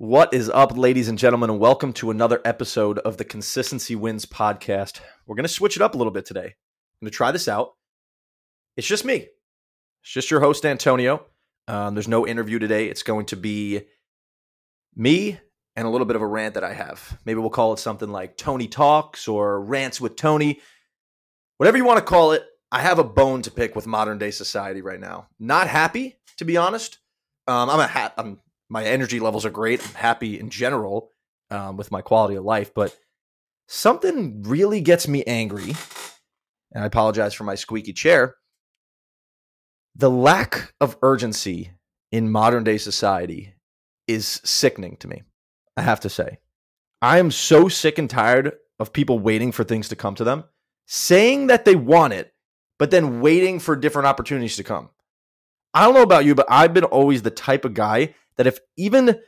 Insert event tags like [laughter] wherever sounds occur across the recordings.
What is up, ladies and gentlemen, and welcome to another episode of the Consistency Wins podcast. We're going to switch it up a little bit today. I'm going to try this out. It's just me, it's just your host, Antonio. Um, there's no interview today. It's going to be me and a little bit of a rant that I have. Maybe we'll call it something like Tony Talks or Rants with Tony. Whatever you want to call it, I have a bone to pick with modern day society right now. Not happy, to be honest. Um, I'm a hat. I'm my energy levels are great. I'm happy in general um, with my quality of life, but something really gets me angry. And I apologize for my squeaky chair. The lack of urgency in modern day society is sickening to me. I have to say. I am so sick and tired of people waiting for things to come to them, saying that they want it, but then waiting for different opportunities to come. I don't know about you, but I've been always the type of guy that if even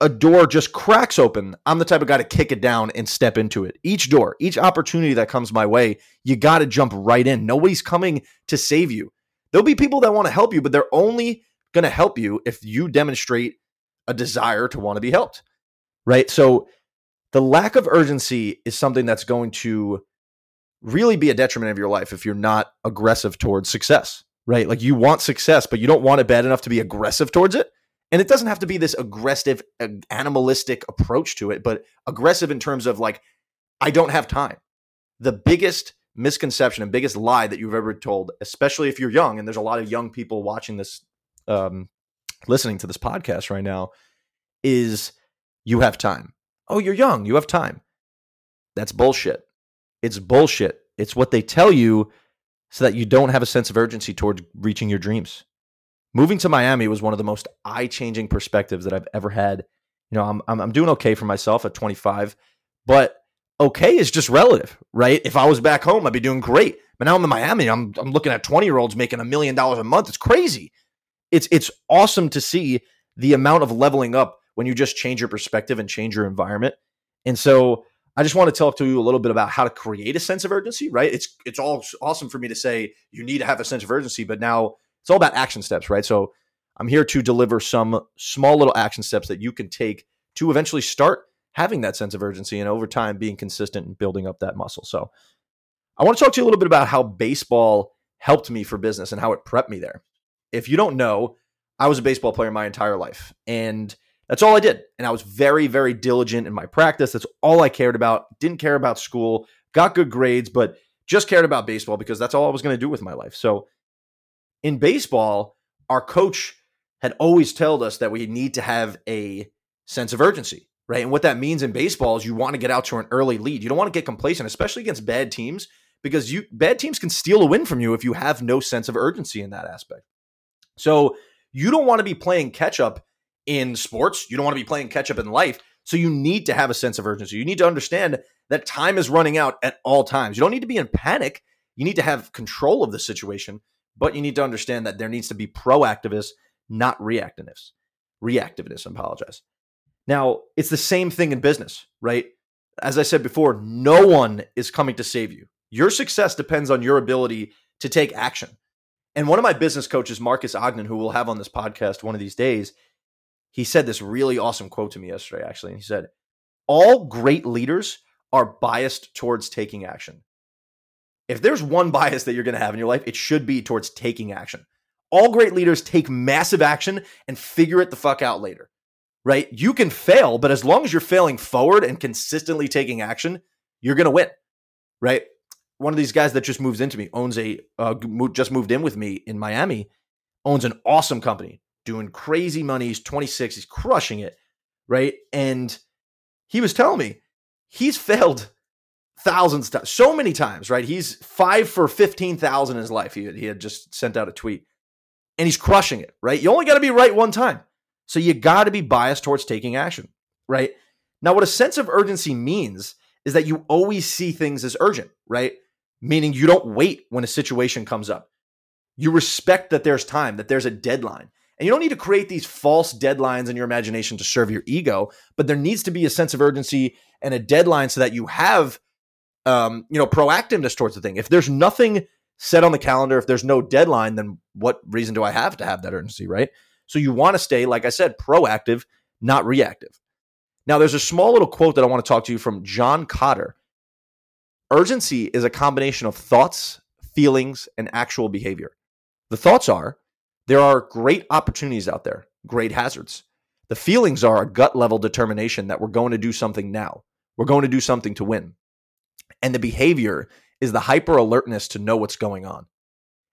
a door just cracks open, I'm the type of guy to kick it down and step into it. Each door, each opportunity that comes my way, you got to jump right in. Nobody's coming to save you. There'll be people that want to help you, but they're only going to help you if you demonstrate a desire to want to be helped. Right? So the lack of urgency is something that's going to really be a detriment of your life if you're not aggressive towards success. Right? Like you want success, but you don't want it bad enough to be aggressive towards it. And it doesn't have to be this aggressive uh, animalistic approach to it but aggressive in terms of like i don't have time. The biggest misconception and biggest lie that you've ever told especially if you're young and there's a lot of young people watching this um, listening to this podcast right now is you have time. Oh you're young you have time. That's bullshit. It's bullshit. It's what they tell you so that you don't have a sense of urgency towards reaching your dreams moving to Miami was one of the most eye changing perspectives that I've ever had. You know, I'm, I'm, I'm doing okay for myself at 25, but okay is just relative, right? If I was back home, I'd be doing great. But now I'm in Miami. I'm I'm looking at 20 year olds making a million dollars a month. It's crazy. It's it's awesome to see the amount of leveling up when you just change your perspective and change your environment. And so I just want to talk to you a little bit about how to create a sense of urgency, right? It's it's all awesome for me to say you need to have a sense of urgency, but now it's all about action steps, right? So I'm here to deliver some small little action steps that you can take to eventually start having that sense of urgency and over time being consistent and building up that muscle. So I want to talk to you a little bit about how baseball helped me for business and how it prepped me there. If you don't know, I was a baseball player my entire life and that's all I did. And I was very, very diligent in my practice. That's all I cared about. Didn't care about school, got good grades, but just cared about baseball because that's all I was going to do with my life. So in baseball, our coach had always told us that we need to have a sense of urgency, right? And what that means in baseball is you want to get out to an early lead. You don't want to get complacent, especially against bad teams, because you bad teams can steal a win from you if you have no sense of urgency in that aspect. So you don't want to be playing catch up in sports. You don't want to be playing catch up in life. So you need to have a sense of urgency. You need to understand that time is running out at all times. You don't need to be in panic. You need to have control of the situation but you need to understand that there needs to be proactiveness, not reactiveness. Reactiveness, I apologize. Now, it's the same thing in business, right? As I said before, no one is coming to save you. Your success depends on your ability to take action. And one of my business coaches, Marcus Ogden, who we'll have on this podcast one of these days, he said this really awesome quote to me yesterday, actually. And he said, All great leaders are biased towards taking action if there's one bias that you're going to have in your life, it should be towards taking action. All great leaders take massive action and figure it the fuck out later, right? You can fail, but as long as you're failing forward and consistently taking action, you're going to win, right? One of these guys that just moves into me owns a, uh, just moved in with me in Miami, owns an awesome company, doing crazy money. He's 26, he's crushing it, right? And he was telling me he's [laughs] failed thousands times, so many times, right? He's five for 15,000 in his life. He, he had just sent out a tweet and he's crushing it, right? You only got to be right one time. So you got to be biased towards taking action, right? Now, what a sense of urgency means is that you always see things as urgent, right? Meaning you don't wait when a situation comes up. You respect that there's time, that there's a deadline. And you don't need to create these false deadlines in your imagination to serve your ego, but there needs to be a sense of urgency and a deadline so that you have um, you know, proactiveness towards the thing. If there's nothing set on the calendar, if there's no deadline, then what reason do I have to have that urgency, right? So you want to stay, like I said, proactive, not reactive. Now, there's a small little quote that I want to talk to you from John Kotter. Urgency is a combination of thoughts, feelings, and actual behavior. The thoughts are there are great opportunities out there, great hazards. The feelings are a gut level determination that we're going to do something now. We're going to do something to win. And the behavior is the hyper alertness to know what's going on.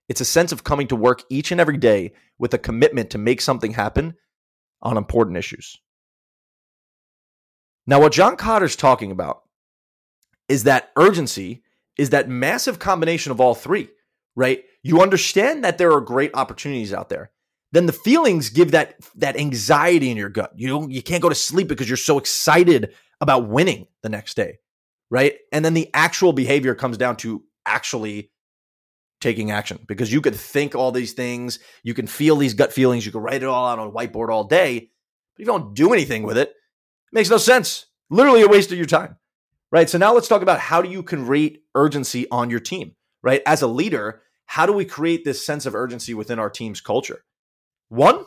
It's a sense of coming to work each and every day with a commitment to make something happen on important issues. Now, what John Kotter's talking about is that urgency is that massive combination of all three, right? You understand that there are great opportunities out there. Then the feelings give that that anxiety in your gut. You don't, you can't go to sleep because you're so excited about winning the next day, right? And then the actual behavior comes down to actually taking action because you could think all these things, you can feel these gut feelings, you can write it all out on a whiteboard all day, but if you don't do anything with it, it makes no sense. Literally a waste of your time. Right? So now let's talk about how do you create urgency on your team, right? As a leader, how do we create this sense of urgency within our team's culture? One,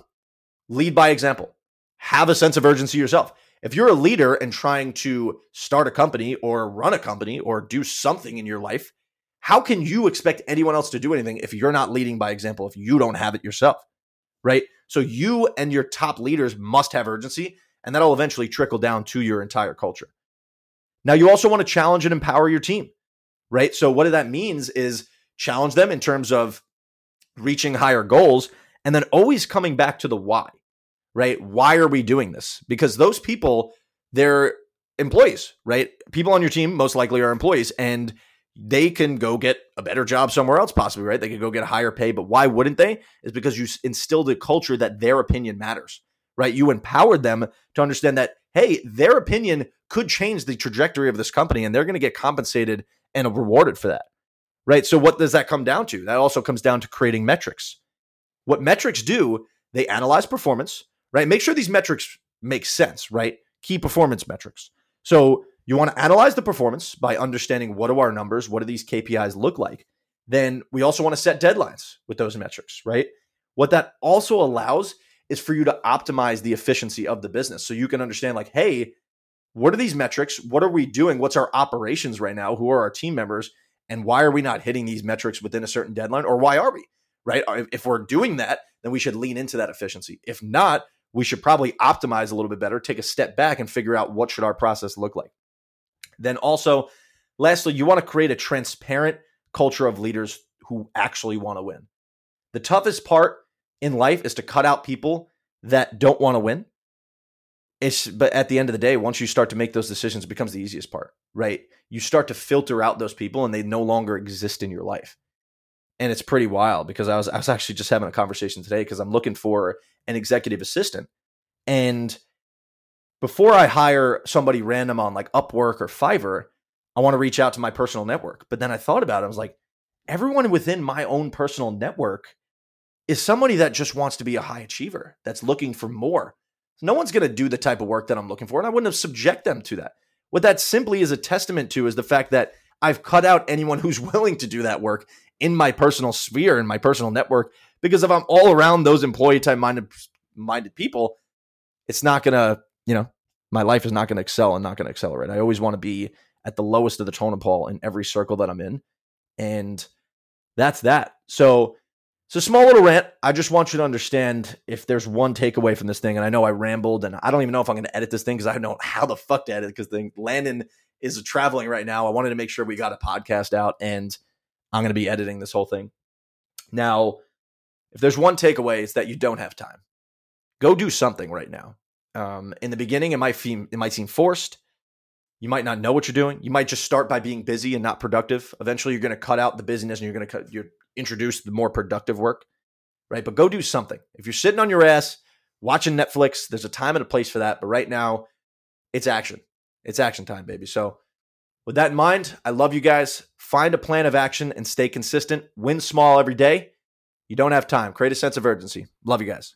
lead by example. Have a sense of urgency yourself. If you're a leader and trying to start a company or run a company or do something in your life, how can you expect anyone else to do anything if you're not leading by example, if you don't have it yourself? Right? So you and your top leaders must have urgency, and that'll eventually trickle down to your entire culture. Now, you also want to challenge and empower your team, right? So, what that means is challenge them in terms of reaching higher goals and then always coming back to the why, right? Why are we doing this? Because those people, they're employees, right? People on your team most likely are employees, and they can go get a better job somewhere else, possibly, right? They could go get a higher pay, but why wouldn't they? Is because you instilled a culture that their opinion matters, right? You empowered them to understand that, hey, their opinion could change the trajectory of this company and they're going to get compensated and rewarded for that, right? So, what does that come down to? That also comes down to creating metrics. What metrics do, they analyze performance, right? Make sure these metrics make sense, right? Key performance metrics. So, you want to analyze the performance by understanding what are our numbers, what do these KPIs look like. Then we also want to set deadlines with those metrics, right? What that also allows is for you to optimize the efficiency of the business. So you can understand, like, hey, what are these metrics? What are we doing? What's our operations right now? Who are our team members? And why are we not hitting these metrics within a certain deadline? Or why are we? Right? Uh, if we're doing that, then we should lean into that efficiency. If not, we should probably optimize a little bit better, take a step back and figure out what should our process look like. Then also, lastly, you want to create a transparent culture of leaders who actually want to win. The toughest part in life is to cut out people that don't want to win. It's but at the end of the day, once you start to make those decisions, it becomes the easiest part, right? You start to filter out those people and they no longer exist in your life. And it's pretty wild because I was I was actually just having a conversation today because I'm looking for an executive assistant. And before I hire somebody random on like Upwork or Fiverr, I want to reach out to my personal network. But then I thought about it. I was like, everyone within my own personal network is somebody that just wants to be a high achiever, that's looking for more. No one's going to do the type of work that I'm looking for, and I wouldn't have subject them to that. What that simply is a testament to is the fact that I've cut out anyone who's [laughs] willing to do that work in my personal sphere, in my personal network, because if I'm all around those employee type minded minded people, it's not to, you know, my life is not to excel and not to accelerate. I always want to be at the lowest of the totem pole in every circle that I'm in. And that's that. So a small little rant. I just want you to understand if there's one takeaway from this thing, and I know I rambled, and I don't even know if I'm going to edit this thing because I don't know how the fuck to edit because thing Landon is traveling right now. I wanted to make sure we got a podcast out, and I'm going to be editing this whole thing. Now, if there's one takeaway, it's that you don't have time. Go do something right now. Um, in the beginning, it might seem it might seem forced. You might not know what you're doing. You might just start by being busy and not productive. Eventually, you're going to cut out the busyness and you're going to cut, you're introduce the more productive work, right? But go do something. If you're sitting on your ass watching Netflix, there's a time and a place for that. But right now, it's action. It's action time, baby. So, with that in mind, I love you guys. Find a plan of action and stay consistent. Win small every day. You don't have time. Create a sense of urgency. Love you guys.